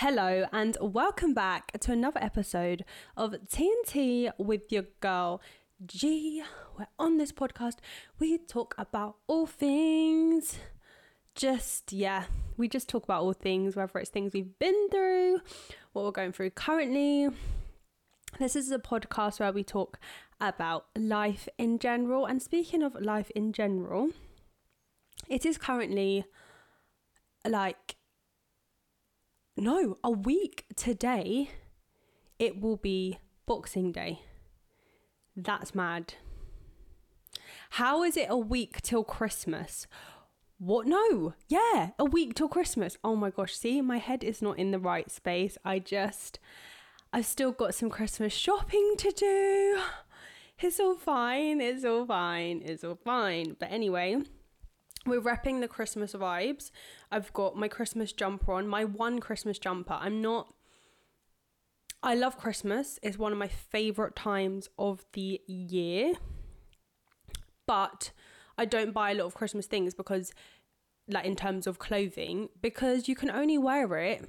Hello, and welcome back to another episode of TNT with your girl G. We're on this podcast we talk about all things. Just, yeah, we just talk about all things, whether it's things we've been through, what we're going through currently. This is a podcast where we talk about life in general. And speaking of life in general, it is currently like no, a week today, it will be Boxing Day. That's mad. How is it a week till Christmas? What? No. Yeah, a week till Christmas. Oh my gosh. See, my head is not in the right space. I just, I've still got some Christmas shopping to do. It's all fine. It's all fine. It's all fine. But anyway, we're repping the Christmas vibes. I've got my Christmas jumper on, my one Christmas jumper. I'm not. I love Christmas. It's one of my favorite times of the year. But I don't buy a lot of Christmas things because, like, in terms of clothing, because you can only wear it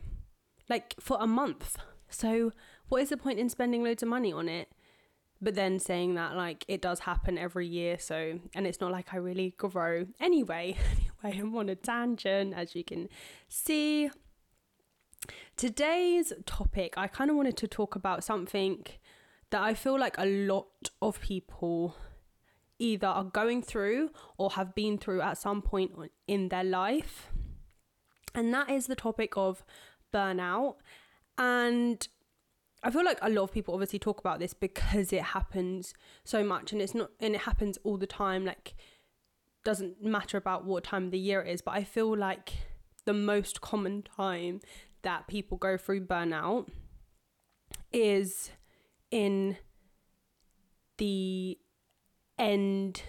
like for a month. So, what is the point in spending loads of money on it? But then saying that like it does happen every year so and it's not like i really grow. Anyway anyway i'm on a tangent as you can see. Today's topic i kind of wanted to talk about something that i feel like a lot of people either are going through or have been through at some point in their life and that is the topic of burnout. And I feel like a lot of people obviously talk about this because it happens so much and it's not and it happens all the time like doesn't matter about what time of the year it is but I feel like the most common time that people go through burnout is in the end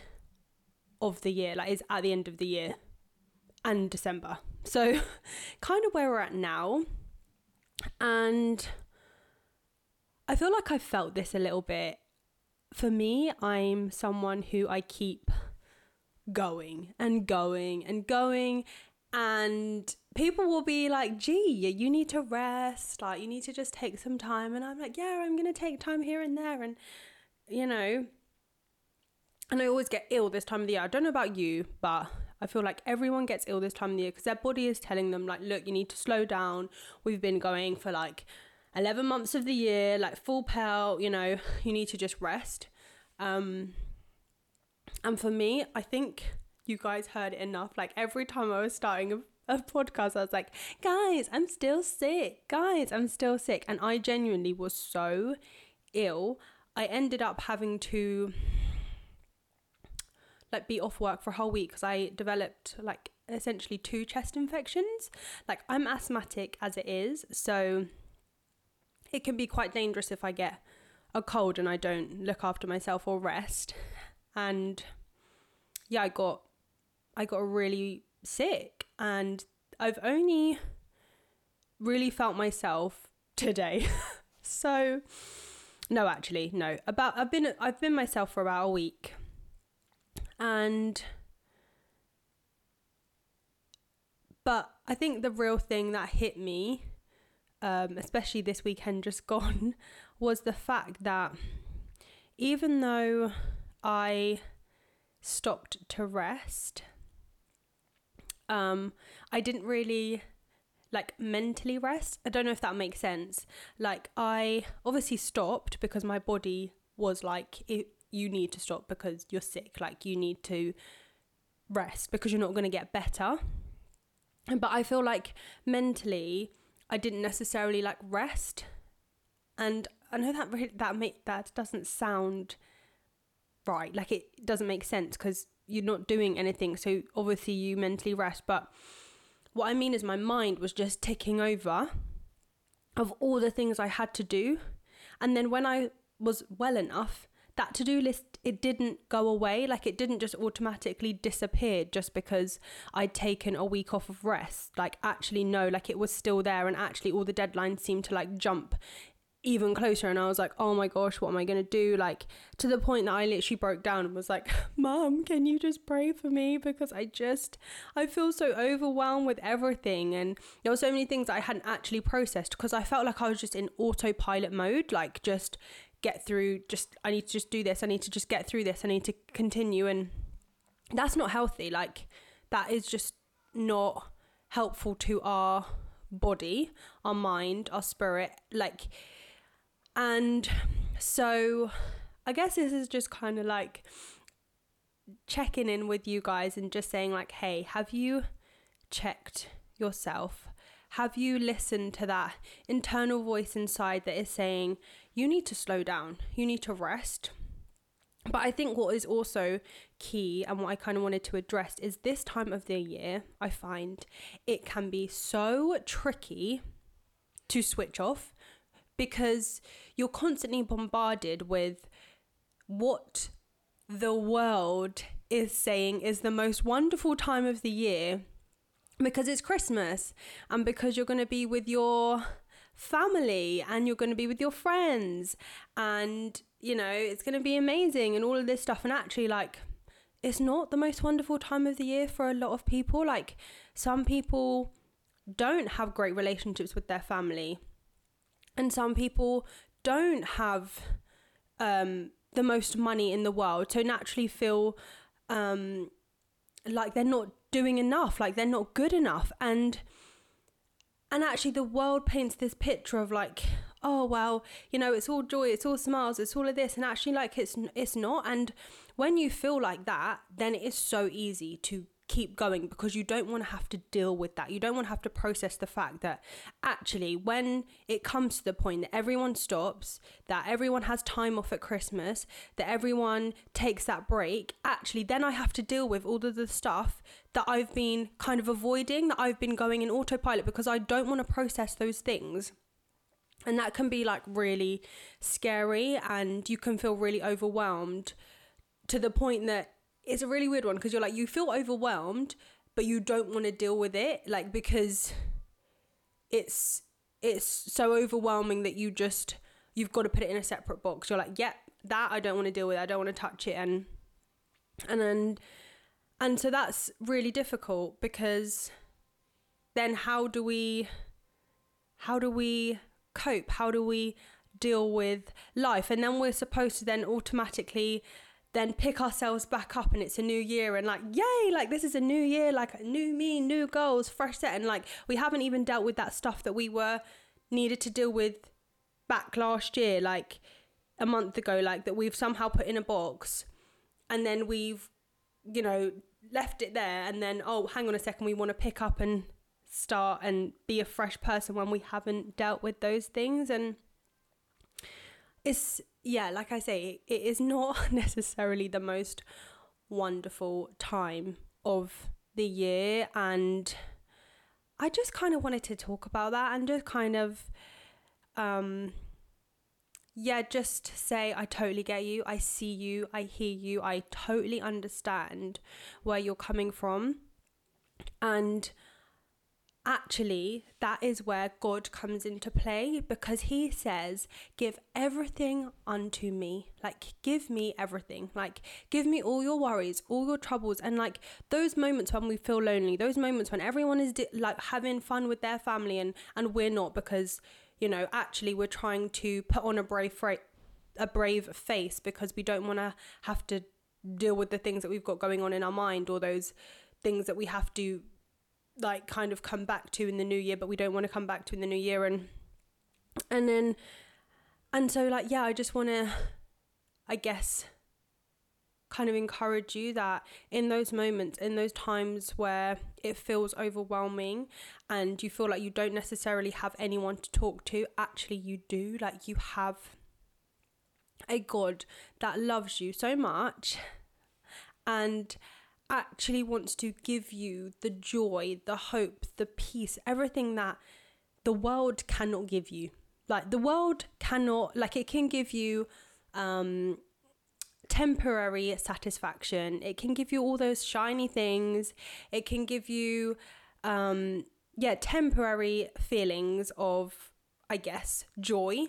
of the year like it's at the end of the year and December. So kind of where we're at now and I feel like I've felt this a little bit. For me, I'm someone who I keep going and going and going and people will be like gee you need to rest like you need to just take some time and i'm like yeah i'm gonna take time here and there and you know and i always get ill this time of the year i don't know about you but i feel like everyone gets ill this time of the year because their body is telling them like look you need to slow down we've been going for like 11 months of the year, like full pelt, you know, you need to just rest. Um, and for me, I think you guys heard it enough. Like every time I was starting a, a podcast, I was like, guys, I'm still sick. Guys, I'm still sick. And I genuinely was so ill. I ended up having to like be off work for a whole week because I developed like essentially two chest infections. Like I'm asthmatic as it is, so it can be quite dangerous if I get a cold and I don't look after myself or rest. And yeah, I got I got really sick and I've only really felt myself today. so no actually, no. About I've been I've been myself for about a week. And but I think the real thing that hit me um, especially this weekend just gone, was the fact that even though I stopped to rest, um, I didn't really like mentally rest. I don't know if that makes sense. Like I obviously stopped because my body was like it, you need to stop because you're sick. Like you need to rest because you're not going to get better. But I feel like mentally I didn't necessarily like rest. And I know that really, that make that doesn't sound right. Like it doesn't make sense because you're not doing anything. So obviously you mentally rest. But what I mean is my mind was just ticking over of all the things I had to do. And then when I was well enough, that to-do list it didn't go away like it didn't just automatically disappear just because i'd taken a week off of rest like actually no like it was still there and actually all the deadlines seemed to like jump even closer and I was like, oh my gosh, what am I going to do? Like, to the point that I literally broke down and was like, Mom, can you just pray for me? Because I just, I feel so overwhelmed with everything. And there were so many things I hadn't actually processed because I felt like I was just in autopilot mode, like, just get through, just, I need to just do this. I need to just get through this. I need to continue. And that's not healthy. Like, that is just not helpful to our body, our mind, our spirit. Like, and so I guess this is just kind of like checking in with you guys and just saying, like, hey, have you checked yourself? Have you listened to that internal voice inside that is saying, you need to slow down, you need to rest? But I think what is also key and what I kind of wanted to address is this time of the year, I find it can be so tricky to switch off because you're constantly bombarded with what the world is saying is the most wonderful time of the year because it's Christmas and because you're going to be with your family and you're going to be with your friends and you know it's going to be amazing and all of this stuff. And actually like it's not the most wonderful time of the year for a lot of people. Like some people don't have great relationships with their family and some people don't have um, the most money in the world, so naturally feel um, like they're not doing enough, like they're not good enough, and and actually the world paints this picture of like oh well you know it's all joy it's all smiles it's all of this. And actually like it's it's not. And when you feel like that then it is so easy to keep going because you don't want to have to deal with that. You don't want to have to process the fact that actually, when it comes to the point that everyone stops, that everyone has time off at Christmas, that everyone takes that break, actually, then I have to deal with all of the stuff that I've been kind of avoiding, that I've been going in autopilot because I don't want to process those things. And that can be like really scary, and you can feel really overwhelmed to the point that it's a really weird one because you're like you feel overwhelmed but you don't want to deal with it like because it's it's so overwhelming that you just you've got to put it in a separate box. You're like yeah that i don't want to deal with i don't want to touch it and and then and so that's really difficult because then how do we how do we cope? How do we deal with life? And then we're supposed to then automatically then pick ourselves back up and it's a new year and like yay like this is a new year like new me new goals fresh set. And like we haven't even dealt with that stuff that we were needed to deal with back last year like a month ago like that we've somehow put in a box and then we've you know left it there. And then oh hang on a second we want to pick up and start and be a fresh person when we haven't dealt with those things. And it's yeah, like I say, it is not necessarily the most wonderful time of the year. And I just kind of wanted to talk about that and just kind of, um, yeah, just say, I totally get you. I see you. I hear you. I totally understand where you're coming from. And actually, that is where God comes into play because He says, Give everything unto me. Like, give me everything. Like, give me all your worries, all your troubles. And like those moments when we feel lonely, those moments when everyone is di- like having fun with their family and, and we're not because, you know, actually we're trying to put on a brave, fra- a brave face because we don't want to have to deal with the things that we've got going on in our mind or those things that we have to like kind of come back to in the new year but we don't want to come back to in the new year and and then and so like yeah i just want to i guess kind of encourage you that in those moments in those times where it feels overwhelming and you feel like you don't necessarily have anyone to talk to actually you do like you have a god that loves you so much. And actually wants to give you the joy, the hope, the peace, everything that the world cannot give you. Like the world cannot, like it can give you um, temporary satisfaction. It can give you all those shiny things. It can give you, um, yeah, temporary feelings of, I guess, joy.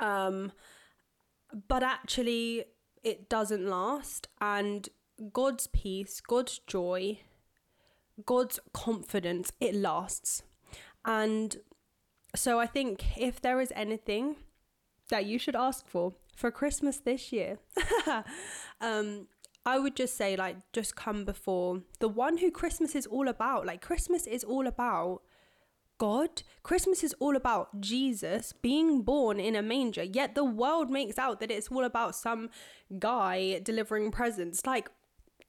Um, but actually, it doesn't last. And God's peace, God's joy, God's confidence, it lasts. And so I think if there is anything that you should ask for for Christmas this year, um, I would just say, like, just come before the one who Christmas is all about. Like, Christmas is all about God. Christmas is all about Jesus being born in a manger, yet the world makes out that it's all about some guy delivering presents. Like,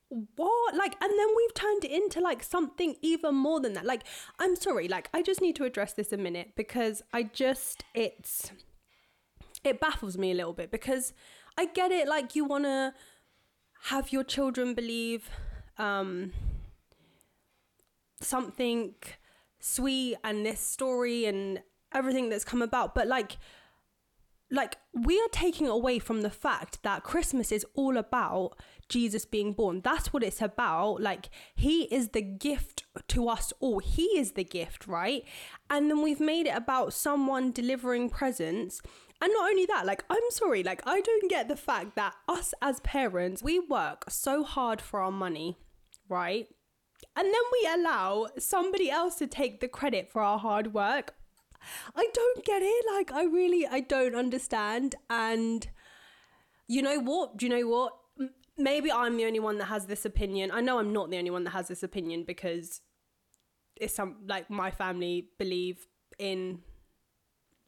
what? Like, and then we've turned it into like something even more than that. Like, I'm sorry, like, I just need to address this a minute because I just, it's, it baffles me a little bit because I get it. Like, you want to have your children believe um, something sweet and this story and everything that's come about but like like we are taking away from the fact that christmas is all about jesus being born that's what it's about like he is the gift to us all he is the gift right and then we've made it about someone delivering presents and not only that like i'm sorry like i don't get the fact that us as parents we work so hard for our money right and then we allow somebody else to take the credit for our hard work. I don't get it. Like, I really, I don't understand. And you know what? Do you know what? Maybe I'm the only one that has this opinion. I know I'm not the only one that has this opinion because it's some like my family believe in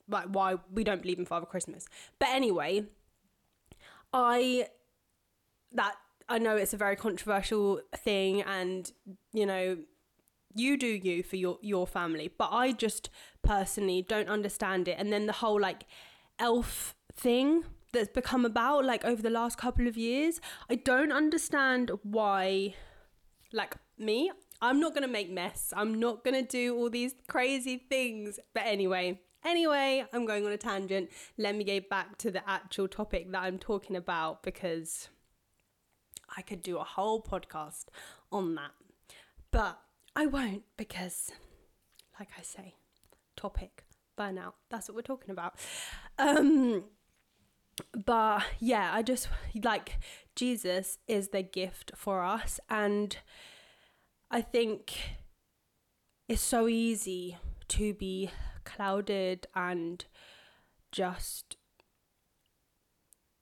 like why we don't believe in Father Christmas. But anyway, I that I know it's a very controversial thing and you know you do you for your your family but I just personally don't understand it and then the whole like elf thing that's become about like over the last couple of years I don't understand why like me I'm not to make mess I'm not to do all these crazy things but anyway anyway I'm going on a tangent let me get back to the actual topic that I'm talking about because I could do a whole podcast on that. But I won't because, like I say, topic, burnout. That's what we're talking about. Um, but yeah, I just like Jesus is the gift for us. And I think it's so easy to be clouded and just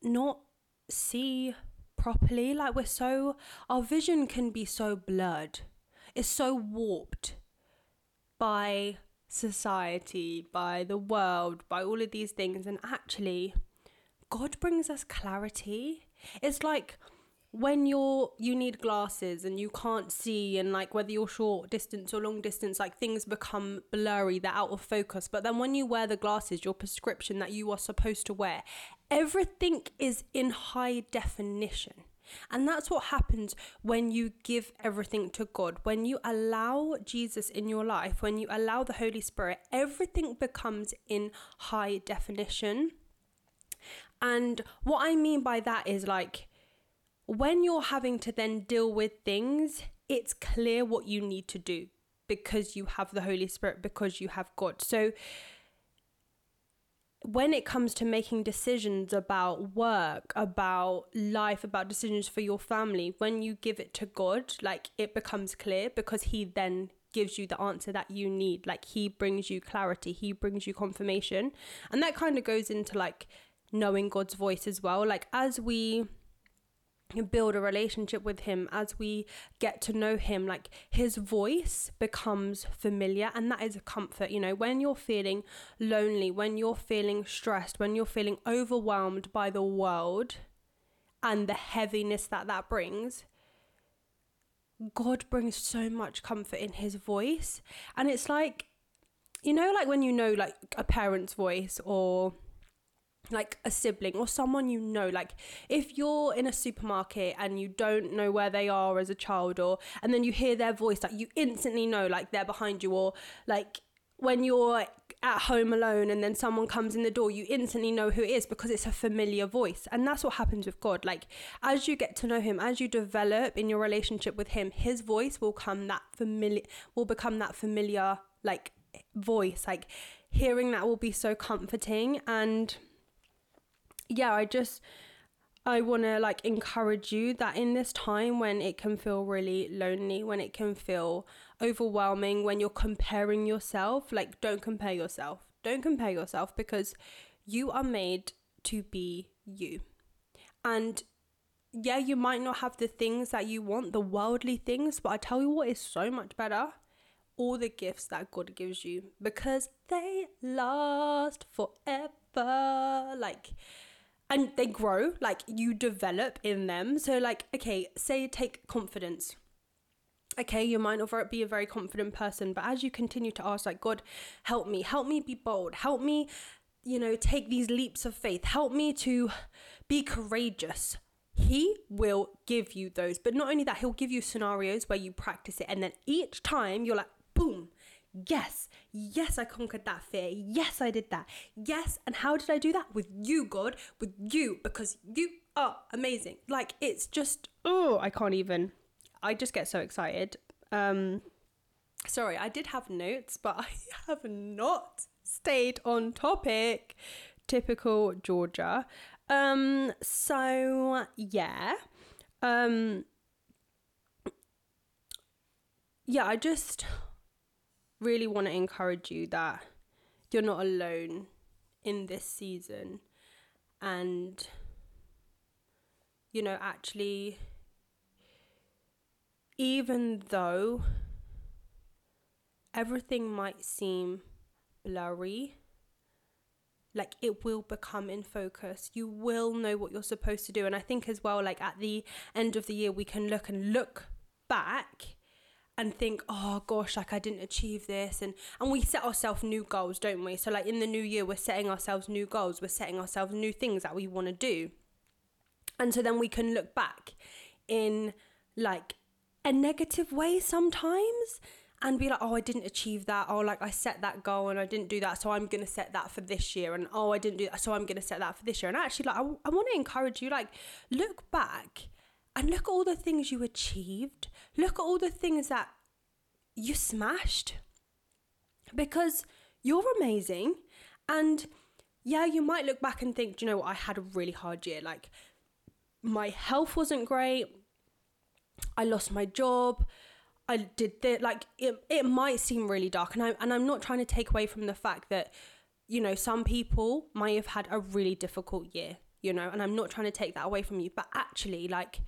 not see properly. Like we're so, our vision can be so blurred. It's so warped by society, by the world, by all of these things. And actually, God brings us clarity. It's like when you're you need glasses and you can't see and like whether you're short distance or long distance like things become blurry they're out of focus but then when you wear the glasses your prescription that you are supposed to wear everything is in high definition and that's what happens when you give everything to God. When you allow Jesus in your life, when you allow the Holy Spirit, everything becomes in high definition. And what I mean by that is like when you're having to then deal with things, it's clear what you need to do because you have the Holy Spirit, because you have God. So when it comes to making decisions about work, about life, about decisions for your family, when you give it to God, like it becomes clear because He then gives you the answer that you need. Like He brings you clarity, He brings you confirmation. And that kind of goes into like knowing God's voice as well. Like as we build a relationship with him as we get to know him like his voice becomes familiar and that is a comfort you know when you're feeling lonely when you're feeling stressed when you're feeling overwhelmed by the world and the heaviness that that brings god brings so much comfort in his voice and it's like you know like when you know like a parent's voice or like a sibling or someone you know. Like if you're in a supermarket and you don't know where they are as a child or and then you hear their voice like you instantly know like they're behind you or like when you're at home alone and then someone comes in the door you instantly know who it is because it's a familiar voice. And that's what happens with God. Like as you get to know him as you develop in your relationship with him his voice will come that familiar will become that familiar like voice. Like hearing that will be so comforting and yeah, I just I want to like encourage you that in this time when it can feel really lonely, when it can feel overwhelming, when you're comparing yourself, like don't compare yourself. Don't compare yourself because you are made to be you. And yeah, you might not have the things that you want, the worldly things, but I tell you what is so much better all the gifts that God gives you because they last forever. Like, and they grow like you develop in them. So like okay say take confidence. Okay you might not be a very confident person but as you continue to ask like god help me help me be bold help me you know take these leaps of faith help me to be courageous he will give you those. But not only that he'll give you scenarios where you practice it and then each time you're like Yes, yes, I conquered that fear. Yes, I did that. Yes, and how did I do that? With you, God, with you, because you are amazing. Like, it's just, oh, I can't even. I just get so excited. Um, sorry, I did have notes, but I have not stayed on topic. Typical Georgia. Um, so yeah. Um, yeah, I just really want to encourage you that you're not alone in this season and you know actually even though everything might seem blurry like it will become in focus. You will know what you're supposed to do. And i think as well like at the end of the year we can look and look back and think, oh gosh, like I didn't achieve this, and and we set ourselves new goals, don't we? So like in the new year, we're setting ourselves new goals, we're setting ourselves new things that we want to do, and so then we can look back in like a negative way sometimes and be like, oh, I didn't achieve that. Oh, like I set that goal and I didn't do that. So I'm going to set that for this year. And oh, I didn't do that. So I'm going to set that for this year. And actually, like, I, I want to encourage you, like, look back and look at all the things you achieved. Look at all the things that you smashed because you're amazing. And yeah, you might look back and think, you know what, I had a really hard year. Like, my health wasn't great. I lost my job. I did that. Like, it, it might seem really dark. And, I, and I'm not trying to take away from the fact that, you know, some people might have had a really difficult year, you know, and I'm not trying to take that away from you. But actually, like,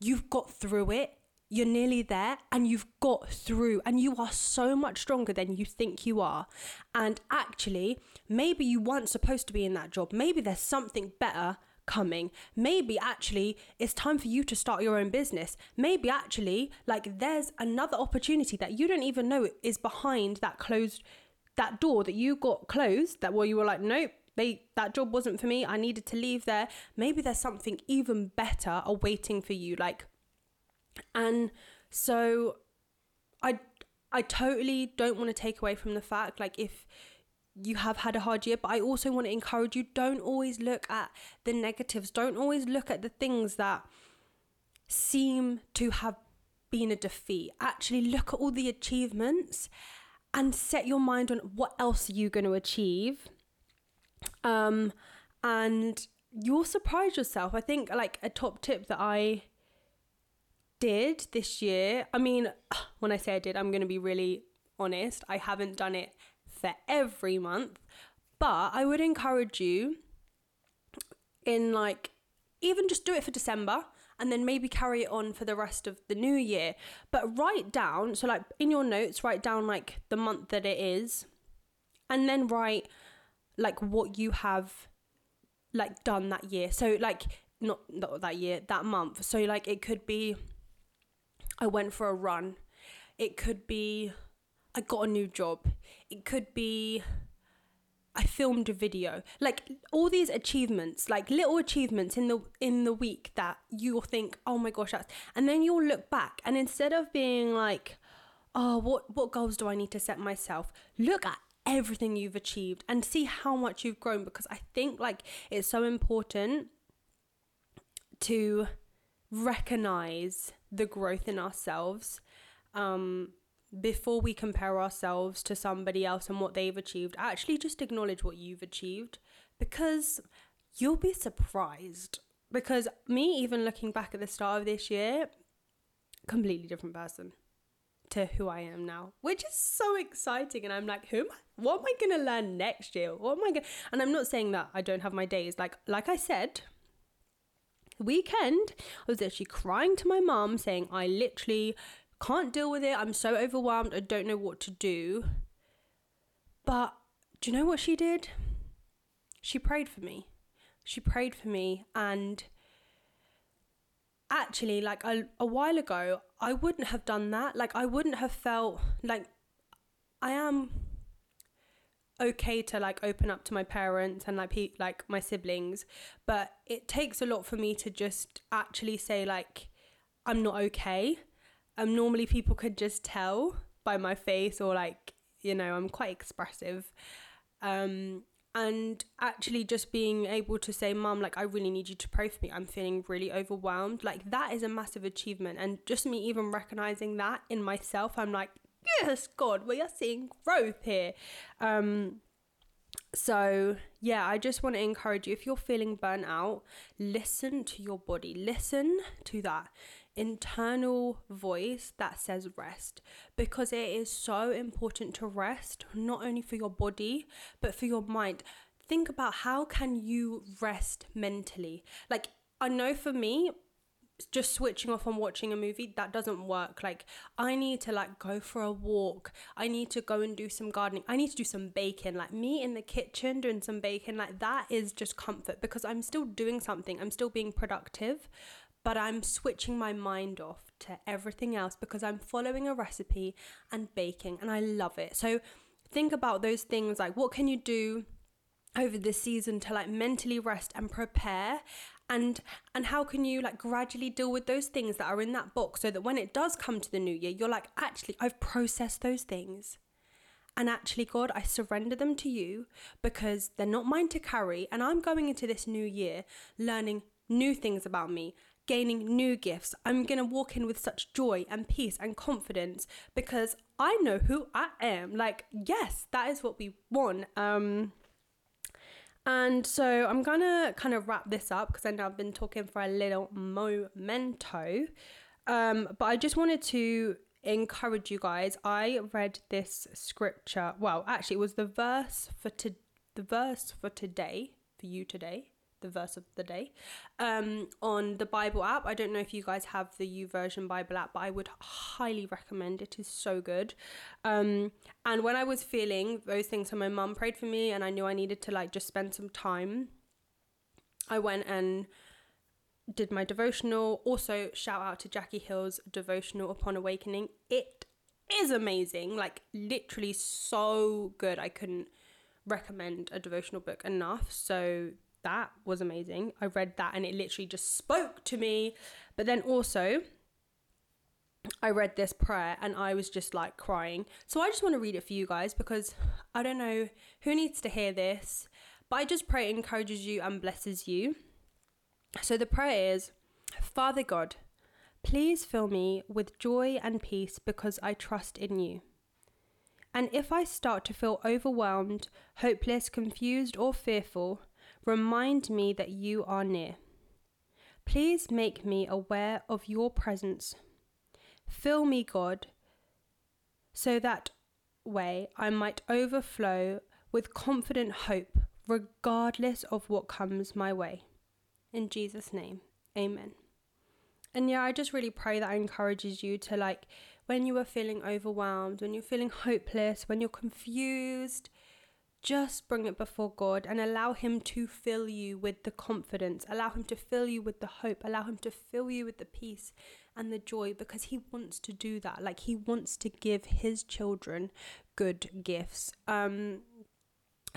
you've got through it. You're nearly there and you've got through, and you are so much stronger than you think you are. And actually, maybe you weren't supposed to be in that job. Maybe there's something better coming. Maybe actually it's time for you to start your own business. Maybe actually, like, there's another opportunity that you don't even know is behind that closed, that door that you got closed, that where you were like, nope, they that job wasn't for me. I needed to leave there. Maybe there's something even better awaiting for you like and so i i totally don't want to take away from the fact like if you have had a hard year but i also want to encourage you don't always look at the negatives. Don't always look at the things that seem to have been a defeat. Actually look at all the achievements and set your mind on what else are you going to achieve um, and you'll surprise yourself. I think like a top tip that I did this year. I mean, when I say I did, I'm going to be really honest. I haven't done it for every month, but I would encourage you in like even just do it for December and then maybe carry it on for the rest of the new year. But write down, so like in your notes, write down like the month that it is and then write like what you have like done that year. So like not not that year, that month. So like it could be I went for a run. It could be I got a new job. It could be I filmed a video. Like all these achievements, like little achievements in the in the week that you'll think, "Oh my gosh, that's." And then you'll look back and instead of being like, "Oh, what what goals do I need to set myself?" Look at everything you've achieved and see how much you've grown because I think like it's so important to recognize the growth in ourselves um, before we compare ourselves to somebody else and what they've achieved. Actually, just acknowledge what you've achieved because you'll be surprised because me even looking back at the start of this year completely different person to who I am now, which is so exciting. And I'm like, who am I? What am I gonna learn next year? What am I gonna? And I'm not saying that I don't have my days. Like, like I said, weekend, I was actually crying to my mom, saying I literally can't deal with it. I'm so overwhelmed. I don't know what to do. But do you know what she did? She prayed for me. She prayed for me and actually like a, a while ago i wouldn't have done that like i wouldn't have felt like i am okay to like open up to my parents and like pe- like my siblings but it takes a lot for me to just actually say like i'm not okay. Um normally people could just tell by my face or like you know i'm quite expressive. Um and actually just being able to say mum like i really need you to pray for me. I'm feeling really overwhelmed. Like that is a massive achievement and just me even recognizing that in myself i'm like yes god we are seeing growth here. Um so yeah i just want to encourage you if you're feeling burnt out listen to your body. Listen to that internal voice that says rest because it is so important to rest not only for your body but for your mind. Think about how can you rest mentally? Like i know for me just switching off and watching a movie that doesn't work. Like i need to like go for a walk. I need to go and do some gardening. I need to do some baking. Like me in the kitchen doing some baking like that is just comfort because i'm still doing something. I'm still being productive but I'm switching my mind off to everything else because I'm following a recipe and baking and I love it. So think about those things like what can you do over this season to like mentally rest and prepare and and how can you like gradually deal with those things that are in that book so that when it does come to the new year you're like actually I've processed those things and actually God I surrender them to you because they're not mine to carry and I'm going into this new year learning new things about me gaining new gifts. I'm going to walk in with such joy and peace and confidence because I know who I am. Like, yes, that is what we want. Um, and so I'm going to kind of wrap this up because I know I've been talking for a little momento. Um, but I just wanted to encourage you guys. I read this scripture. Well, actually, it was the verse for to the verse for today for you today the verse of the day um, on the Bible app. I don't know if you guys have the YouVersion Bible app, but I would highly recommend it. Is so good. Um, and when I was feeling those things, so my mum prayed for me, and I knew I needed to like just spend some time. I went and did my devotional. Also, shout out to Jackie Hill's devotional upon awakening. It is amazing, like literally so good. I couldn't recommend a devotional book enough. So that was amazing. I read that and it literally just spoke to me. But then also, I read this prayer and I was just like crying. So I just want to read it for you guys because I don't know who needs to hear this, but I just pray it encourages you and blesses you. So the prayer is Father God, please fill me with joy and peace because I trust in you. And if I start to feel overwhelmed, hopeless, confused, or fearful, Remind me that you are near. Please make me aware of your presence. Fill me, God, so that way I might overflow with confident hope, regardless of what comes my way. In Jesus' name, amen. And yeah, I just really pray that encourages you to like when you are feeling overwhelmed, when you're feeling hopeless, when you're confused, just bring it before God and allow Him to fill you with the confidence, allow Him to fill you with the hope, allow Him to fill you with the peace and the joy because He wants to do that. Like He wants to give His children good gifts. Um,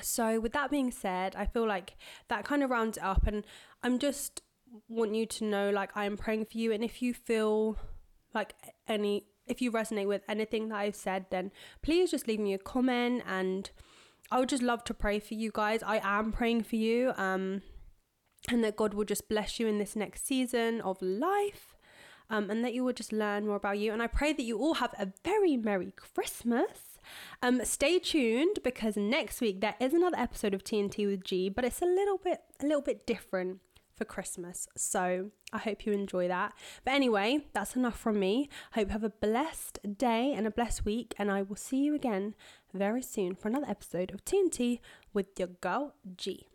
so, with that being said, I feel like that kind of rounds it up, and I'm just want you to know like I am praying for you, and if you feel like any if you resonate with anything that I've said, then please just leave me a comment and I would just love to pray for you guys. I am praying for you. Um, and that God will just bless you in this next season of life. Um, and that you will just learn more about you. And I pray that you all have a very Merry Christmas. Um, stay tuned because next week there is another episode of TNT with G, but it's a little bit a little bit different for Christmas. So I hope you enjoy that. But anyway, that's enough from me. Hope you have a blessed day and a blessed week, and I will see you again very soon for another episode of TNT with your girl G.